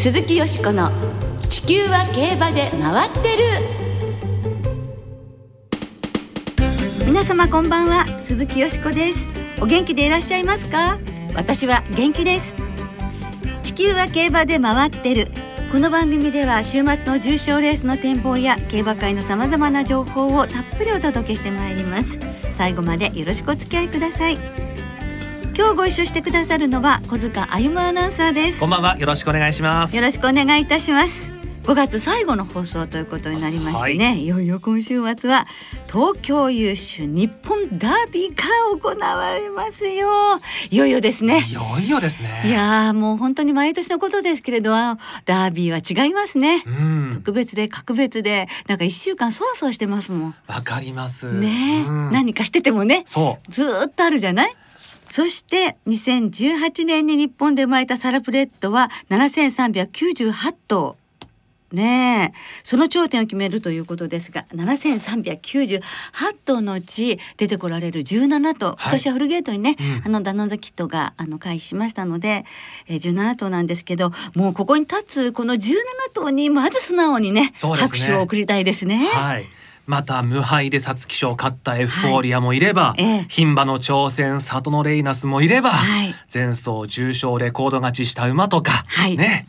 鈴木よしこの地球は競馬で回ってる。皆様こんばんは鈴木よしこです。お元気でいらっしゃいますか？私は元気です。地球は競馬で回ってる。この番組では週末の重賞レースの展望や競馬会のさまざまな情報をたっぷりお届けしてまいります。最後までよろしくお付き合いください。今日ご一緒してくださるのは小塚歩アナウンサーです。こんばんは。よろしくお願いします。よろしくお願いいたします。5月最後の放送ということになりましてね、はい、いよいよ今週末は東京優秀日本ダービーが行われますよ。いよいよですね。いよいよですね。いやもう本当に毎年のことですけれどダービーは違いますね、うん、特別で格別でなんか一週間そわそわしてますもん。わかります。ね、うん、何かしててもねそう。ずっとあるじゃない？そして2018年に日本で生まれたサラブレッドは7398頭。ねえ。その頂点を決めるということですが7398頭のうち出てこられる17頭、今年はフルゲートにね、うん、あのダノンザキットがあの回避しましたので、えー、17頭なんですけどもうここに立つこの17頭にまず素直にね、ね、拍手を送りたいですね。はいまた無敗で皐月賞を勝ったエフフォーリアもいれば、牝、はい、馬の挑戦サトノレイナスもいれば、はい、前走重賞レコード勝ちした馬とか、はい、ね。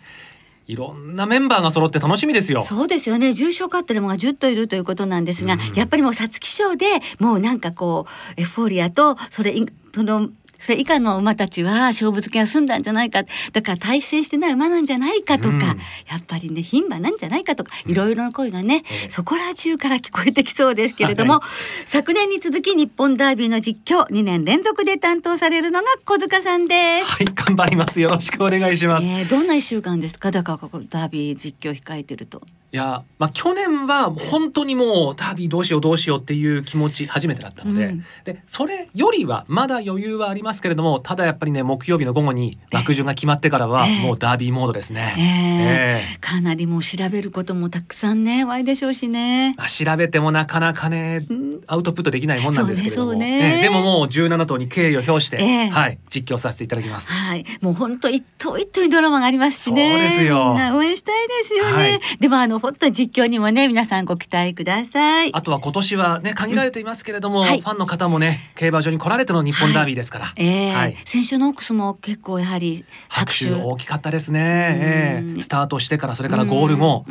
いろんなメンバーが揃って楽しみですよ。そうですよね。重賞勝ってる馬が10頭いるということなんですが、うん、やっぱりもう皐月賞でもうなんかこうエフフォーリアとそれそのそれ以下の馬たちは勝負付けが済んだんじゃないか。だから対戦してない馬なんじゃないかとか、うん、やっぱりね牝馬なんじゃないかとかいろいろな声がね、うん、そこら中から聞こえてきそうですけれども、はい、昨年に続き日本ダービーの実況2年連続で担当されるのが小塚さんです。はい頑張ります。よろしくお願いします。えー、どんな一週間ですか？だからダービー実況控えてると。いや、まあ、去年は本当にもうダービーどうしようどうしようっていう気持ち初めてだったのでうん、でそれよりはまだ余裕はありますけれどもただやっぱりね木曜日の午後に枠順が決まってからはもうダービーモードですね。えーえー、かなりもう調べることもたくさんねわいでしょうしね。まあ、調べてもなかなかね、アウトプットできないもんなんですけれども、ねね、でももう17頭に敬意を表して、えー、はい実況させていただきます。はい、もう本当一頭一頭にドラマがありますしね。そうですよ。みんな応援したいですよね。はい、でもあの本当実況にもね皆さんご期待ください。あとは今年はね限られていますけれども、うん。はい、ファンの方もね競馬場に来られての日本ダービーですから、はい、え。ーはい、先週のオックスも結構やはり拍手大きかったですね、えー、スタートしてからそれからゴールも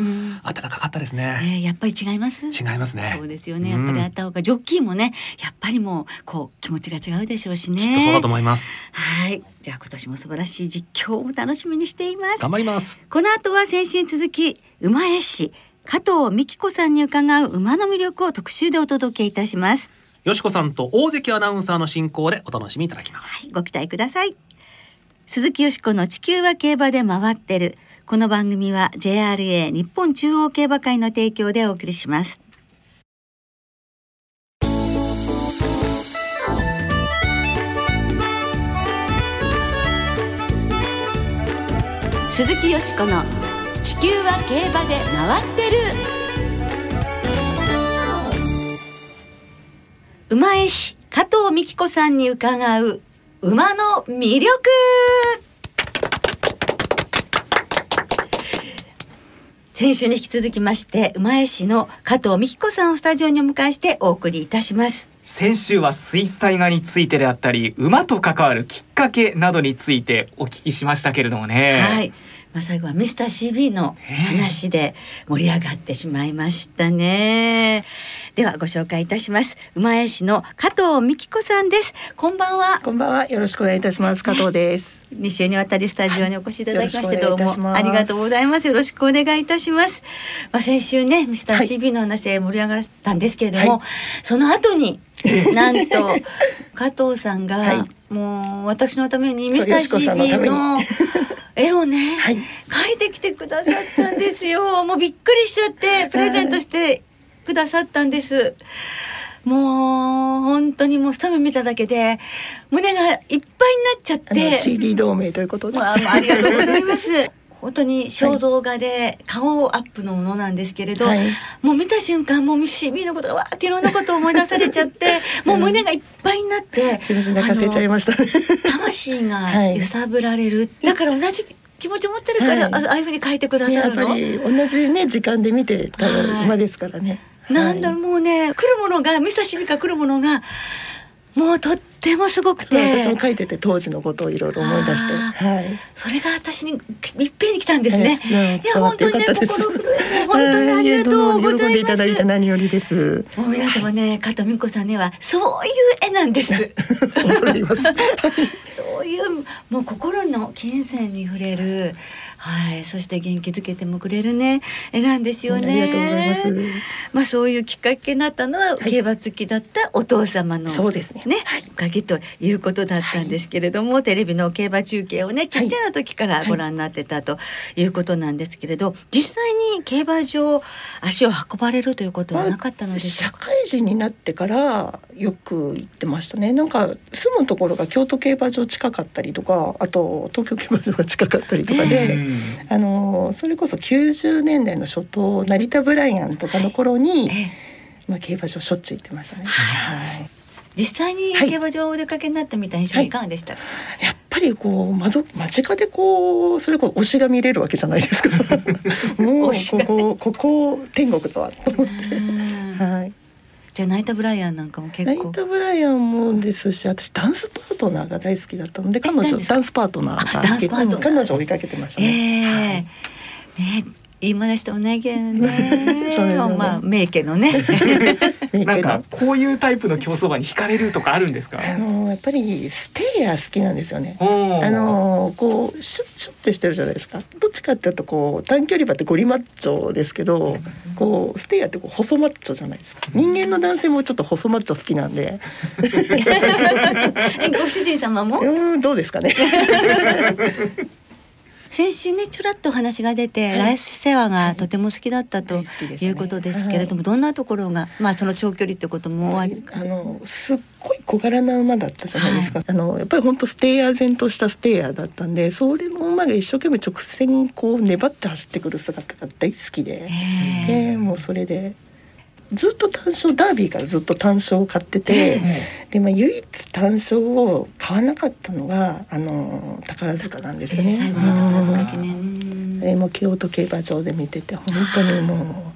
暖かかったですね、えー、やっぱり違います。違いますね。そうですよね。やっぱりあった方がジョッキーもねやっぱりもうこう気持ちが違うでしょうしね。きっとそうだと思います。はい。じゃあ今年も素晴らしい実況を楽しみにしています。頑張ります。この後は先週に続き馬江市加藤美希子さんに伺う馬の魅力を特集でお届けいたします。よしこさんと大関アナウンサーの進行でお楽しみいただきます、はい、ご期待ください。鈴木よしこの地球は競馬で回ってる。この番組は JRA 日本中央競馬会の提供でお送りします。鈴木よしこの地球は競馬で回ってる。馬絵師加藤美希子さんに伺う馬の魅力。先週に引き続きまして馬絵師の加藤美希子さんをスタジオにお迎えしてお送りいたします。先週は水彩画についてであったり馬と関わるきっかけなどについてお聞きしましたけれどもね。はいまあ、最後はミスター CB の話で盛り上がってしまいましたね。ではご紹介いたします。馬江市の加藤美希子さんです。こんばんは。こんばんは。よろしくお願いいたします。加藤です。2週にわたりスタジオにお越しいただきまして、どうもありがとうございます。よろしくお願いいたします。まあ、先週ね、ミスター CB の話で盛り上がったんですけれども、はい、その後に なんと加藤さんが、はい、もう私のためにミスター CB の絵をね、はい、描いてきてくださったんですよ。もうびっくりしちゃってプレゼントしてくださったんです。もう本当にもう一目見ただけで胸がいっぱいになっちゃって。CD 同盟ということで。まあ、ありがとうございます。本当に肖像画で顔アップのものなんですけれど、はい、もう見た瞬間もうミシビのことがわーっていろんなことを思い出されちゃってもう胸がいっぱいて、泣かせちゃいました、魂が揺さぶられる、はい、だから同じ気持ち持ってるから、はい、ああいうふうに書いてくださるの。やっぱり同じね時間で見てた馬ですからね。なんだろう、もうね来るものがミサシビカ来るものがもうとってもすごくて。私も書いてて当時のことをいろいろ思い出して、はい、それが私にいっぺんに来たんですね、いや本当にね心震え本当にありがとうございます。喜んでいただいて何よりです。もう皆様ね加藤美子さんにはそういう絵なんです。そういうもう心の金銭に触れるはい、そして元気づけてもくれるね絵なんですよね。ありがとうございます。まあそういうきっかけになったのは、はい、競馬好きだったお父様のそうですね。ね、はい、おかげということだったんですけれども、はい、テレビの競馬中継をねちっちゃな時からご覧になってたということなんですけれど、実際に競馬場足を運ばれるということはなかったのでしょうか？社会人になってからよく行ってましたね。なんか住むところが京都競馬場近かったりとか、あと東京競馬場が近かったりとかで。えーあのそれこそ90年代の初頭成田ブライアンとかの頃に、はい、まあ、競馬場しょっちゅう行ってましたね。はい、実際に競馬場お出かけになってみた印象いかがでした、はい、やっぱりこう窓間近でこうそれこそ推しが見れるわけじゃないですか。もうここここ天国とはと思って。はいじゃあナイトブライアンなんかも結構。ナイトブライアンもですし私ダンスパートナーが大好きだったので彼女ダンスパートナーが好き。で彼女追いかけてましたね。えー、はい、ね言いましてもないけどね。まあ名家のね。なんかこういうタイプの競走馬に惹かれるとかあるんですか？あのやっぱりステイヤー好きなんですよね。あのこうシュッシュッてしてるじゃないですか。どっちかっていうとこう短距離馬ってゴリマッチョですけどこうステイヤーってこう細マッチョじゃないですか。人間の男性もちょっと細マッチョ好きなんで。ご主人様も？うんどうですかね 先週ねちょらっとお話が出て、はい、ライスセワがとても好きだったとい。うことですけれども、どんなところがまあその長距離ってこともあのすっごい小柄な馬だったじゃないですか、あのやっぱり本当ステイヤー前としたステイヤーだったんでそれの馬が一生懸命直線こう粘って走ってくる姿が大好きで。でもうそれでずっと単勝ダービーからずっと単勝を買ってて、でまあ唯一単勝を買わなかったのがあの宝塚なんですよね。最後の宝塚記念。えもう京都競馬場で見てて本当にもう。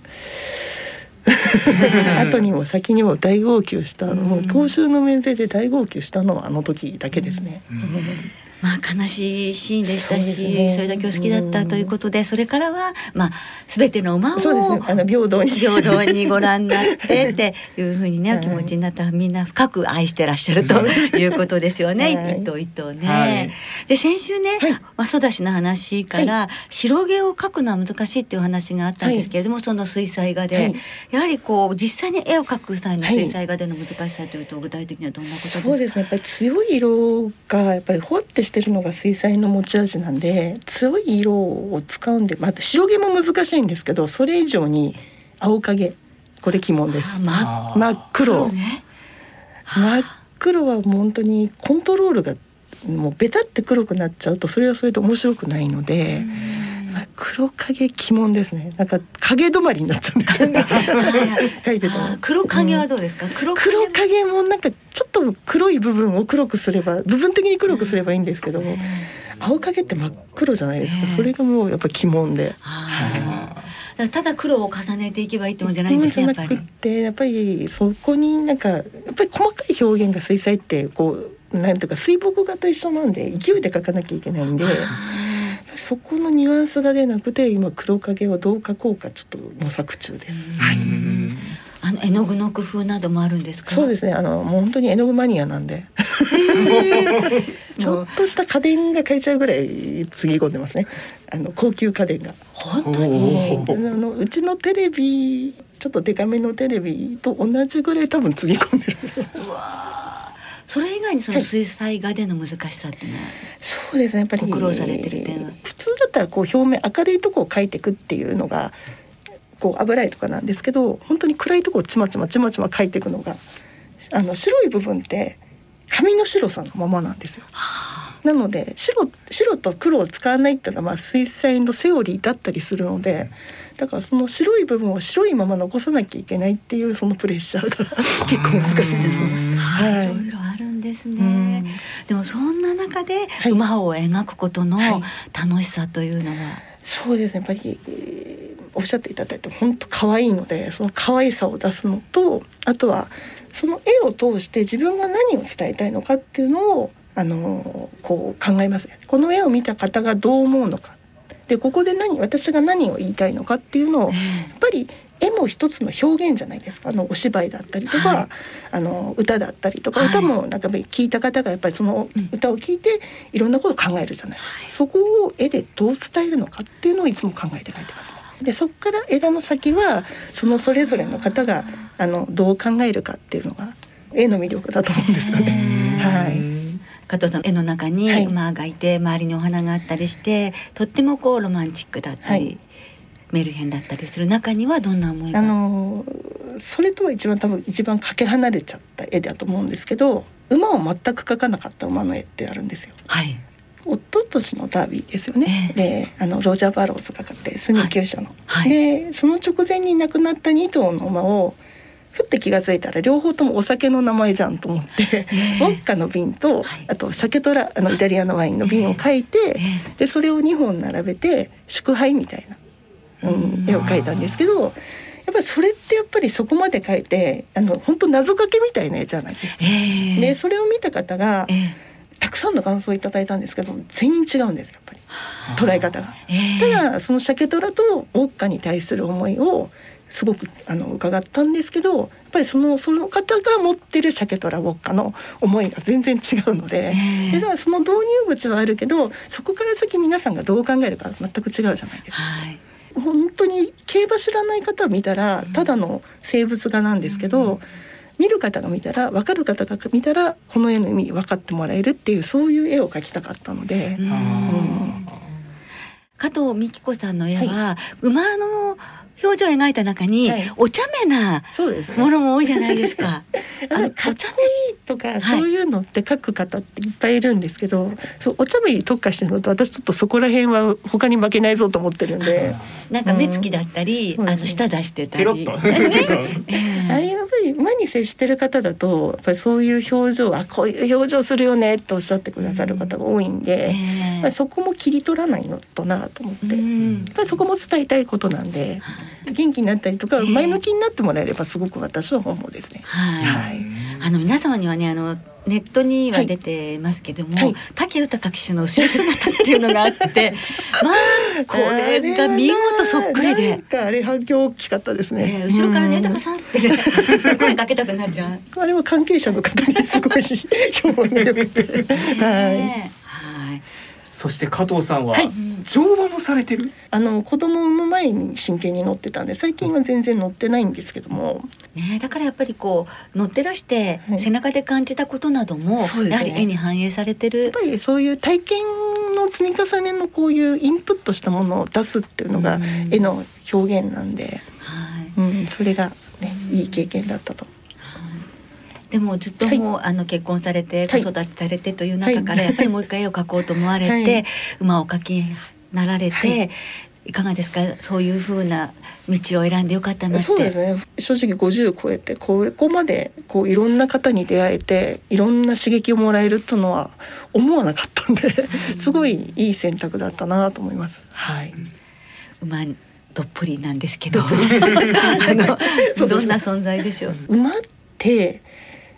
後にも先にも大号泣した、もう公衆の面前で大号泣したのはあの時だけですね。うんまあ、悲しいシーンでしたしそ,、ね、それだけお好きだったということで、それからは、まあ、全ての馬をあの平等に。平等にご覧になってっていうふうにね、お気持ちになったみんな深く愛してらっしゃるとい。うことですよね、はい、一頭一頭ね。はい、で先週ね、はい、育ちの話から、白毛を描くのは難しいっていう話があったんですけれども、その水彩画で、やはりこう実際に絵を描く際の水彩画での難しさというと具体的にはどんなことですか？そうですね。やっぱり強い色がやっぱりほってしてるのが水彩の持ち味なんで強い色を使うんで、まあ、白毛も難しいんですけどそれ以上に青影これ鬼門です。真っ黒、ね、真っ黒は本当にコントロールがもうベタって黒くなっちゃうとそれはそれで面白くないので。黒影鬼門ですね。なんか影止まりになっちゃうんですよね。書いてた黒影はどうですか？黒黒影もなんかちょっと黒い部分を黒くすれば部分的に黒くすればいいんですけど、青影って真っ黒じゃないですか。それがもうやっぱ鬼門で。ただ黒を重ねていけばいいってもんじゃないんですやっぱり。やっぱりそこになんかやっぱり細かい表現が水彩ってこうなんとか水墨画と一緒なんで勢いで描かなきゃいけないんで。そこのニュアンスが出なくて今黒影をどう描こうかちょっと模索中です。はい。あの絵の具の工夫などもあるんですか？そうですね。あのもう本当に絵の具マニアなんで。ちょっとした家電が買えちゃうぐらいつぎ込んでますね。あの高級家電が。本当に？あのうちのテレビちょっとデカめのテレビと同じぐらい多分つぎ込んでる。それ以外にその水彩画での難しさっていうのは、そうですねやっぱり。苦労されてる点は。普通だったらこう表面明るいとこを描いていくっていうのがこう油絵とかなんですけど本当に暗いとこをちまちまちまちま描いていくのがあの白い部分って紙の白さのままなんですよ。なので白白と黒を使わないっていうのはまあ水彩のセオリーだったりするのでだからその白い部分を白いまま残さなきゃいけないっていうそのプレッシャーが 結構難しいですね。はい、ですね。でもそんな中で馬を描くことの楽しさというのは、はいはい、そうですね。やっぱり、おっしゃっていただいて本当可愛いのでその可愛さを出すのとあとはその絵を通して自分が何を伝えたいのかっていうのをあのこう考えますね。この絵を見た方がどう思うのか。でここで何私が何を言いたいのかっていうのを、やっぱり絵も一つの表現じゃないですか。あのお芝居だったりとか、はい、あの歌だったりとか、はい、歌もなんか聞いた方がやっぱりその歌を聞いていろんなことを考えるじゃない。ですか、はい、そこを絵でどう伝えるのかっていうのをいつも考えて書いてます。でそこから枝の先はそのそれぞれの方があのどう考えるかっていうのが絵の魅力だと思うんですよね。はい。加藤さん絵の中に馬がいて、周りにお花があったりしてとってもこうロマンチックだったり、はい、メルヘンだったりする中にはどんな思いが？あのそれとは一番多分一番かけ離れちゃった絵だと思うんですけど馬を全く描かなかった馬の絵ってあるんですよ。はい。一昨年のダービーですよね、えー、であのロジャー・バローズが勝ってスミ厩舎の、はいはい、でその直前に亡くなった2頭の馬をふって気が付いたら両方ともお酒の名前じゃんと思ってウォッカの瓶と、あとシャケトラあのイタリアのワインの瓶を書いて、でそれを2本並べて祝杯みたいな、うん、絵を描いたんですけど。やっぱりそれってやっぱりそこまで描いてあの本当謎かけみたいな絵じゃないですか。えー、でそれを見た方が、えー、たくさんの感想をいただいたんですけど全員違うんですやっぱり捉え方が。えー、ただそのシャケトラとウォッカに対する思いをすごくあの伺ったんですけどやっぱりそのその方が持ってる鮭トラウォッカの思いが全然違うので、えー、その導入口はあるけどそこから先皆さんがどう考えるか全く違うじゃないですか。はい本当に競馬知らない方見たらただの生物画なんですけど、うん、見る方が見たら分かる方が見たらこの絵の意味分かってもらえるっていうそういう絵を描きたかったので。うん、加藤美希子さんの絵は、はい、馬の表情を描いた中に、はい、お茶目なものも多いじゃないですか。あのお茶目とか、そういうのって書く方っていっぱいいるんですけど、そうお茶目に特化してるのと私ちょっとそこら辺は他に負けないぞと思ってるんで。なんか目つきだったり、うん、あの舌出してたり。ね、ああいうやっぱり馬に接してる方だとやっぱりそういう表情あこういう表情するよねっておっしゃってくださる方が多いんで、うんえー、そこも切り取らないのとなと思って、うん、やっぱりそこも伝えたいことなんで。元気になったりとか、前向きになってもらえればすごく私は本望ですね。はい。はい、あの皆様にはねあのネットには出てますけども、はい、武豊騎手の後ろ姿っていうのがあって まあこれが見事そっくりで。あれ反響大きかったですね、えー、後ろからね豊さんって 声かけたくなっちゃうあれは関係者の方にすごい評判が良くて、はいそして加藤さんは、乗馬もされてる？あの子供を産む前に真剣に乗ってたんで最近は全然乗ってないんですけども、ね、だからやっぱりこう乗ってらして、背中で感じたことなども、ね、やはり絵に反映されてる。やっぱりそういう体験の積み重ねのこういうインプットしたものを出すっていうのが絵の表現なんで、はい。うん、それが、ね、いい経験だったとでもずっともう、はい、あの結婚されて子育てされてという中から、やっぱりもう一回絵を描こうと思われて、馬を描きなられて、い。かがですか？そういうふうな道を選んでよかったなそうですね。正直50超えてここまでこういろんな方に出会えていろんな刺激をもらえるというのは思わなかったんで、すごいいい選択だったなと思います。はい、馬どっぷりなんですけど。あの どんな存在でしょう？馬って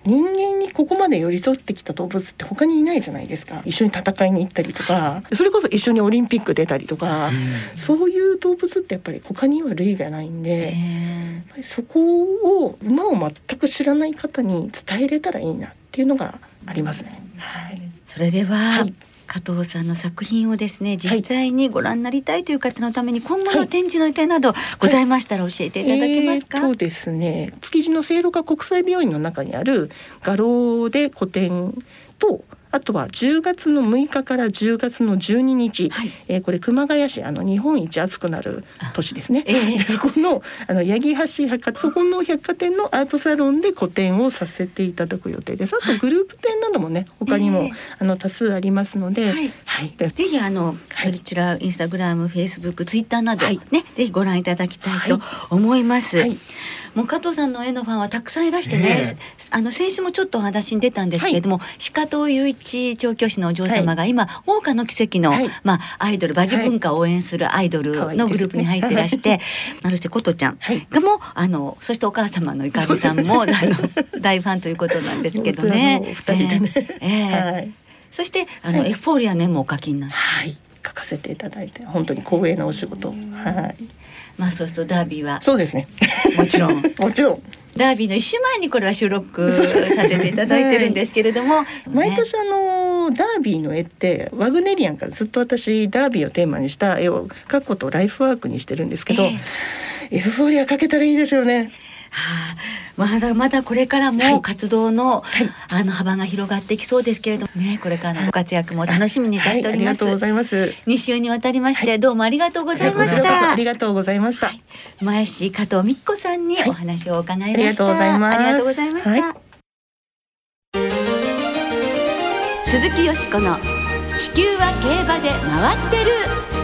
人間にここまで寄り添ってきた動物って他にいないじゃないですか。一緒に戦いに行ったりとかそれこそ一緒にオリンピック出たりとか、そういう動物ってやっぱり他には類がないんで、そこを馬を全く知らない方に伝えれたらいいなっていうのがありますね。はい、それでは、はい加藤さんの作品をですね実際にご覧になりたいという方のために今後の展示の予定などございましたら教えていただけますか、はい。はい、そうですね築地の聖路加国際病院の中にある画廊で個展とあとは10月の6日から10月の12日、はい、えー、これ熊谷市あの日本一暑くなる都市ですね。えー、そこのあの八木橋百貨そこの百貨店のアートサロンで個展をさせていただく予定です。あとグループ展などもね他にも、えー、あの多数ありますので、はい、はい、ぜひあの、はい、そちらインスタグラム、フェイスブック、ツイッターなどね、ぜひご覧いただきたいと思います。もう加藤さんの絵のファンはたくさんいらしてね、あの先週もちょっとお話に出たんですけれども、はい、鹿藤雄一調教師のお嬢様が今、はい、桜花の奇跡の、はい、まあアイドル馬事文化を応援するアイドルのグループに入ってらして、成瀬琴ちゃんがもあのそしてお母様のゆかりさんもあの大ファンということなんですけどね。えー、えーそしてあの、エフフォーリアねもお書きになって。はい。書かせていただいて本当に光栄なお仕事。はい。まあそうするとダービーはそうですね。もちろん もちろん。ダービーの一週前にこれは収録させていただいてるんですけれども、ね、毎年あのダービーの絵ってワグネリアンからずっと私ダービーをテーマにした絵を描くことをライフワークにしてるんですけど、えー、エフフォーリア描けたらいいですよね。は あ、まだまだこれからも活動の、はい、あの幅が広がっていきそうですけれどもねこれからのご活躍も楽しみにいたしております、はい、ありがとうございます。2週にわたりまして、どうもありがとうございました。ありがとうございました、前市加藤美子さんにお話を伺いました、ありがとうございます。ありがとうございました、鈴木よしこの地球は競馬で回ってる。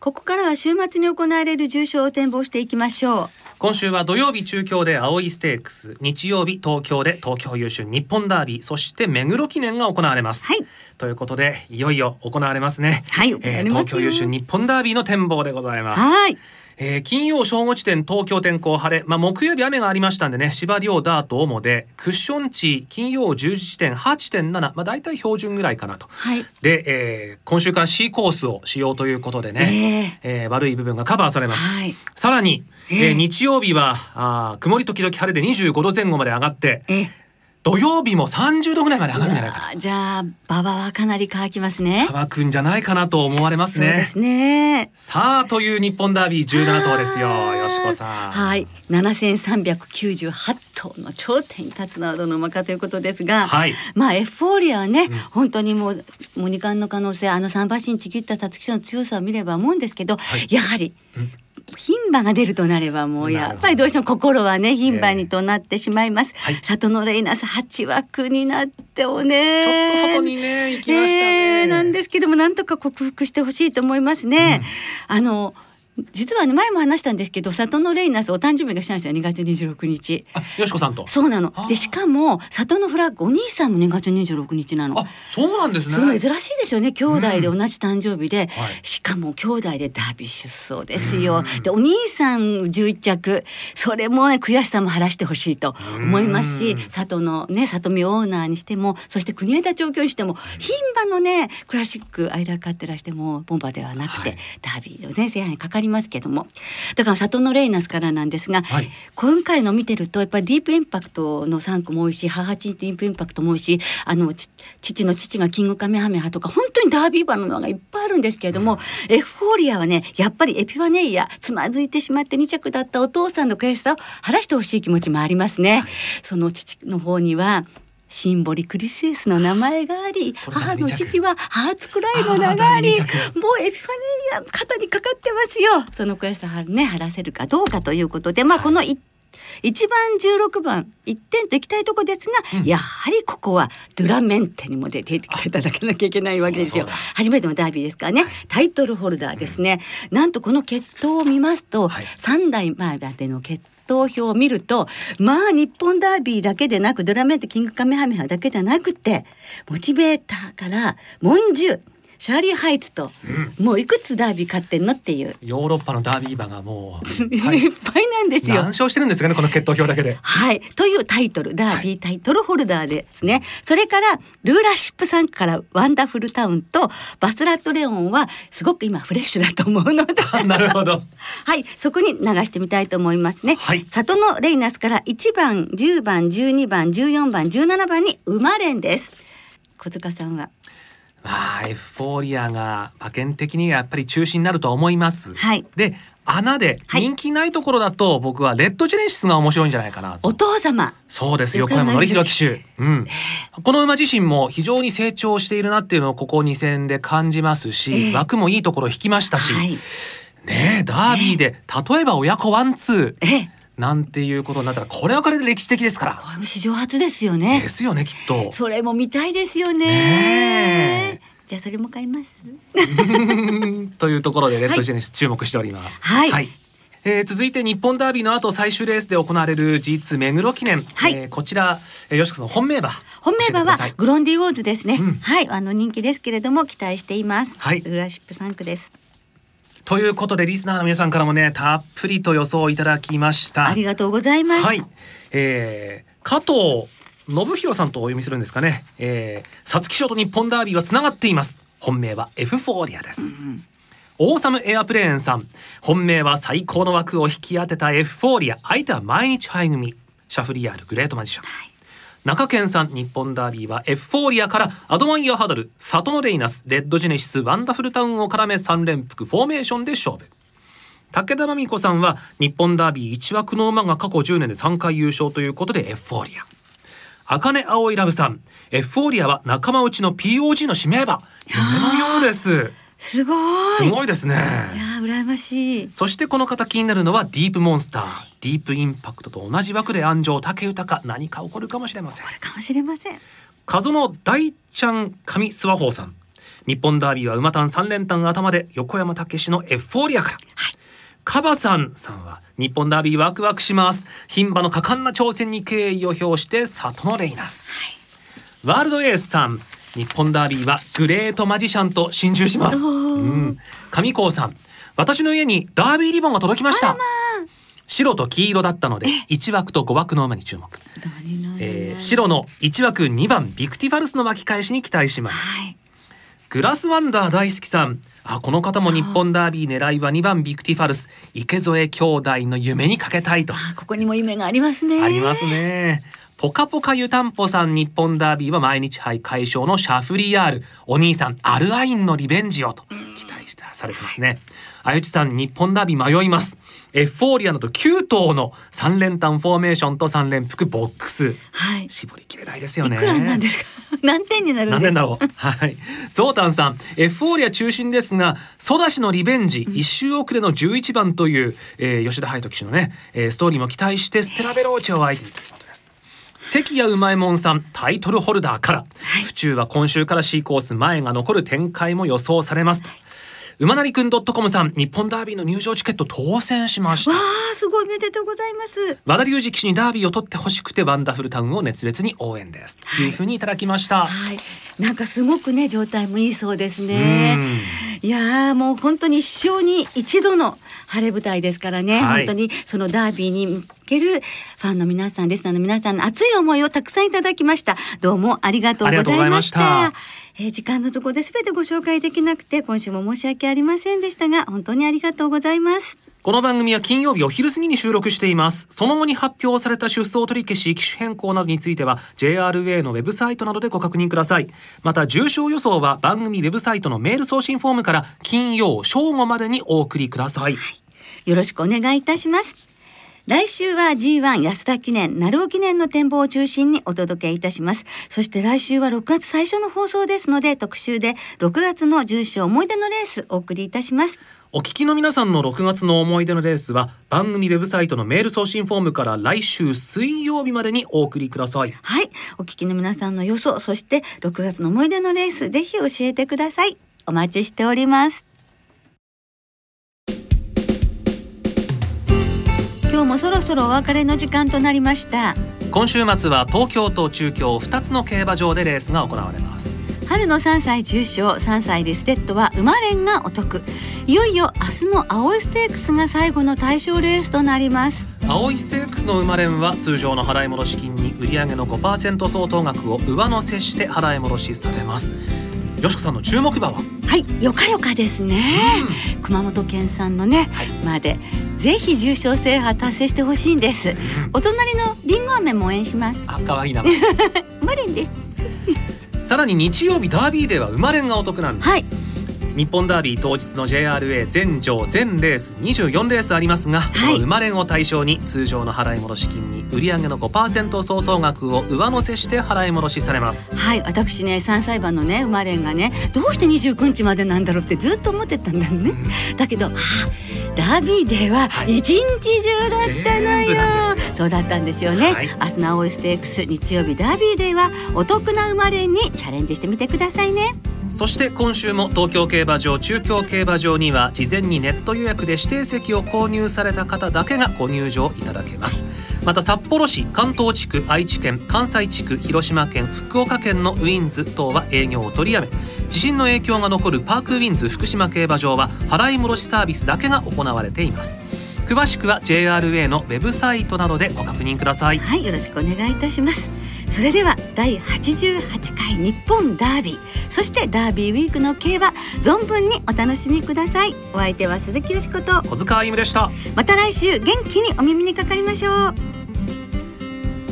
ここからは週末に行われる重賞を展望していきましょう今週は土曜日中京で青いステークス日曜日東京で東京優秀日本ダービーそして目黒記念が行われます、はい、ということでいよいよ行われますね、はい、えー、東京優秀日本ダービーの展望でございます。はいえー、金曜正午時点東京天候晴れ、まあ、木曜日雨がありましたんでね芝涼ダート主でクッション値金曜10時時点8.7、まあ、大体標準ぐらいかなと、はい、で、えー、今週から C コースを使用ということでね、えー、えー、悪い部分がカバーされます、はい、さらに、えー、日曜日はあ曇り時々晴れで25度前後まで上がって、えー土曜日も30度ぐらいまで上がるんじゃないかじゃあ馬場はかなり乾きますね。乾くんじゃないかなと思われますね。そうですね。さあという日本ダービー17頭ですよ。よしこさん。はい。7398頭の頂点に立つのはどの馬かということですが、はい、まあエフフォーリアはね、うん、本当にもうもう二冠の可能性あの三馬身ちぎった皐月賞の強さを見れば思うんですけど、はい、やはり、うん牝馬が出るとなればもうやっぱりど。うしても心はね牝馬にとなってしまいます、えーはい、里のレイナス8枠になってもねちょっと外にね行きましたね、えー、なんですけどもなんとか克服してほしいと思いますね、うん、あの実はね前も話したんですけど里のレイナスお誕生日がしたんですよ2月26日。あよしこさんと。そうなの。でしかも里のフラッグお兄さんも2月26日なの。あそうなんですね。珍しいですよね兄弟で同じ誕生日で、うんはい、しかも兄弟でダービー出走ですよ、うん、でお兄さん11着。それもね悔しさも晴らしてほしいと思いますし、うん、里のね里見オーナーにしてもそして国枝調教にしても牝馬のねクラシック間勝ってらしてもボンバーではなくて、はい、ダービーの全制覇にかかりますけども。だから里のレイナスからなんですが、はい、今回の見てるとやっぱりディープインパクトの3区も多いし母父ディープインパクトも多いしあの父の父がキングカメハメハとか本当にダービー馬ののがいっぱいあるんですけれども、うん、エフフォーリアはねやっぱりエピファネイアつまずいてしまって2着だったお父さんの悔しさを晴らしてほしい気持ちもありますね。はい、その父の方にはシンボリクリスエスの名前があり母の父はハーツクライの名がありもうエピファネイア肩にかかってますよ。その悔しさね晴らせるかどうかということでまあこの1一番16番1点といきたいとこですが、うん、やはりここはドゥラメンテにも出ていただかなきゃいけないわけですよ。初めてのダービーですからね。タイトルホルダーですね、うん、なんとこの決闘を見ますと、はい、3代までの決闘投票を見るとまあ日本ダービーだけでなくドラメントキングカメハメハだけじゃなくてモチベーターからモンジュシャーリーハイツと、うん、もういくつダービー勝ってんのっていう。ヨーロッパのダービー馬がもう、はい、いっぱいなんですよ。何勝してるんですかねこの決闘表だけで。はい。というタイトル。ダービータイトルホルダーですね、はい、それからルーラーシップさんからワンダフルタウンとバスラットレオンはすごく今フレッシュだと思うので。なるほど。はい。そこに流してみたいと思いますね、はい、里のレイナスから1番10番12番14番17番に馬連です。小塚さんはまあエフフォーリアが馬券的にやっぱり中心になると思います。はい、で穴で人気ないところだと僕はレッドジェネシスが面白いんじゃないかなお父様。そうです横山典弘騎手、うん、この馬自身も非常に成長しているなっていうのをここ2戦で感じますし、えー、枠もいいところ引きましたし、はい、ねダービーで、例えば親子ワンツー、えーなんていうことになったらこれはこれで歴史的ですから。これも史上初ですよね。ですよねきっと。それも見たいですよね。じゃあそれも買います。というところでレッドジェネシス注目しております。はい、はい。えー、続いて日本ダービーの後最終レースで行われる G2 目黒記念、はい、えー、こちら、えー、よしん本命馬。本命馬はグロンディウォーズですね、うん、はい。あの人気ですけれども期待しています。はい。ルラシップ3区ですということでリスナーの皆さんからもねたっぷりと予想いただきました。ありがとうございます。はい、えー、加藤信弘さんとお読みするんですかね、えー、皐月賞と日本ダービーはつながっています。本命はエフフォーリアです、うん。オーサムエアプレーンさん。本命は最高の枠を引き当てたエフフォーリア。相手は毎日杯組。シャフリヤールグレートマジシャン、はい、中堅さん日本ダービーはエフフォーリアからアドマイヤハドルサトノレイナスレッドジェネシスワンダフルタウンを絡め3連複フォーメーションで勝負。武田真美子さんは日本ダービー1枠の馬が過去10年で3回優勝ということでエフフォーリア。茜青いラブさんエフフォーリアは仲間内の POG の指名馬。夢のようです。すごい。すごいですね。いや羨ましい。そしてこの方気になるのはディープモンスターディープインパクトと同じ枠で安城武豊何か起こるかもしれません。これかもしれません。謎の大ちゃん上諏訪宝さん。日本ダービーは馬単三連単頭で横山武史のエフフォーリアから、はい、カバさんさんは日本ダービーワクワクします。牝馬の果敢な挑戦に敬意を表して里のレイナス、はい、ワールドエースさん日本ダービーはグレートマジシャンと心中します。うん、上高さん、私の家にダービーリボンが届きました。白と黄色だったので1枠と5枠の馬に注目、えー、白の1枠2番ビクティファルスの巻き返しに期待します、はい、グラスワンダー大好きさんあこの方も日本ダービー狙いは2番ビクティファルス。池添兄弟の夢にかけたいと。ここにも夢がありますね。ありますね。ポカポカ湯たんぽさん日本ダービーは毎日杯快勝のシャフリヤール。お兄さんアルアインのリベンジをと。期待してされてますね。あゆちさん日本ダービー迷います。エフフォーリアなど9頭の3連単フォーメーションと3連複ボックス、はい、絞りきれないですよね。なんですか？何点になる何点だろう？はい。ゾウタンさんエフフォーリア中心ですがソダシのリベンジ、うん、一周遅れの11番という、えー、吉田隼人騎手のね、えー、ストーリーも期待してステラヴェローチェを相手に関谷うまいもんさんタイトルホルダーから、はい、府中は今週から C コース前が残る展開も予想されます、はい馬なりくんドットコムさん、日本ダービーの入場チケット当選しました。わあ、すごいおめでとうございます。和田隆二騎手にダービーを取ってほしくて、ワンダフルタウンを熱烈に応援です。はい、いうふうにいただきました。はい。なんかすごくね、状態もいいそうですね。いやもう本当に一生に一度の晴れ舞台ですからね、はい、本当にそのダービーに向けるファンの皆さん、リスナーの皆さんの熱い思いをたくさんいただきました。どうもありがとうございました。えー、時間のところで全てご紹介できなくて今週も申し訳ありませんでしたが本当にありがとうございます。この番組は金曜日お昼過ぎに収録しています。その後に発表された出走取り消し機種変更などについては JRA のウェブサイトなどでご確認ください。また重症予想は番組ウェブサイトのメール送信フォームから金曜正午までにお送りください、はい、よろしくお願いいたします来週は G1 安田記念、鳴尾記念の展望を中心にお届けいたします。そして来週は6月最初の放送ですので、特集で6月の重賞思い出のレースお送りいたします。お聞きの皆さんの6月の思い出のレースは番組ウェブサイトのメール送信フォームから来週水曜日までにお送りください。はい。お聞きの皆さんの予想、そして6月の思い出のレース、ぜひ教えてください。お待ちしております。今日もそろそろお別れの時間となりました。今週末は東京と中京2つの競馬場でレースが行われます。春の3歳重賞3歳リステッドは馬連がお得。いよいよ明日の青いステークスが最後の対象レースとなります。青いステークスの馬連は通常の払い戻し金に売上の5%相当額を上乗せして払い戻しされますよしこさんの注目馬は？はいよかよかですね、うん、熊本県産のね、はい、までぜひ重賞制覇達成してほしいんです、うん、お隣のりんご飴も応援します。あ可愛いなマリンです。さらに日曜日ダービーでは馬連がお得なんです、はい日本ダービー当日の JRA 全場全レース24レースありますが、はい、この馬連を対象に通常の払い戻し金に売上の5%相当額を上乗せして払い戻しされます。はい私ね3歳馬のね馬連がねどうして29日までなんだろうってずっと思ってたんだよね、うん、だけどダービーデーは一日中だったのよ、はい、そうだったんですよね、はい、明日の葵ステークス日曜日ダービーデーはお得な馬連にチャレンジしてみてくださいねそして今週も東京競馬場中京競馬場には事前にネット予約で指定席を購入された方だけがご入場いただけます。また札幌市関東地区愛知県関西地区広島県福岡県のウィンズ等は営業を取りやめ地震の影響が残るパークウィンズ福島競馬場は払い戻しサービスだけが行われています。詳しくは JRA のウェブサイトなどでご確認ください。はいよろしくお願いいたします。それでは第88回日本ダービー。そしてダービーウィークの競馬存分にお楽しみください。お相手は鈴木よしこと。小塚あゆむでした。また来週元気にお耳にかかりましょう。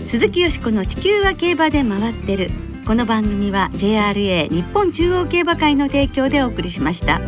鈴木よしこの地球は競馬で回ってる。この番組は JRA 日本中央競馬会の提供でお送りしました。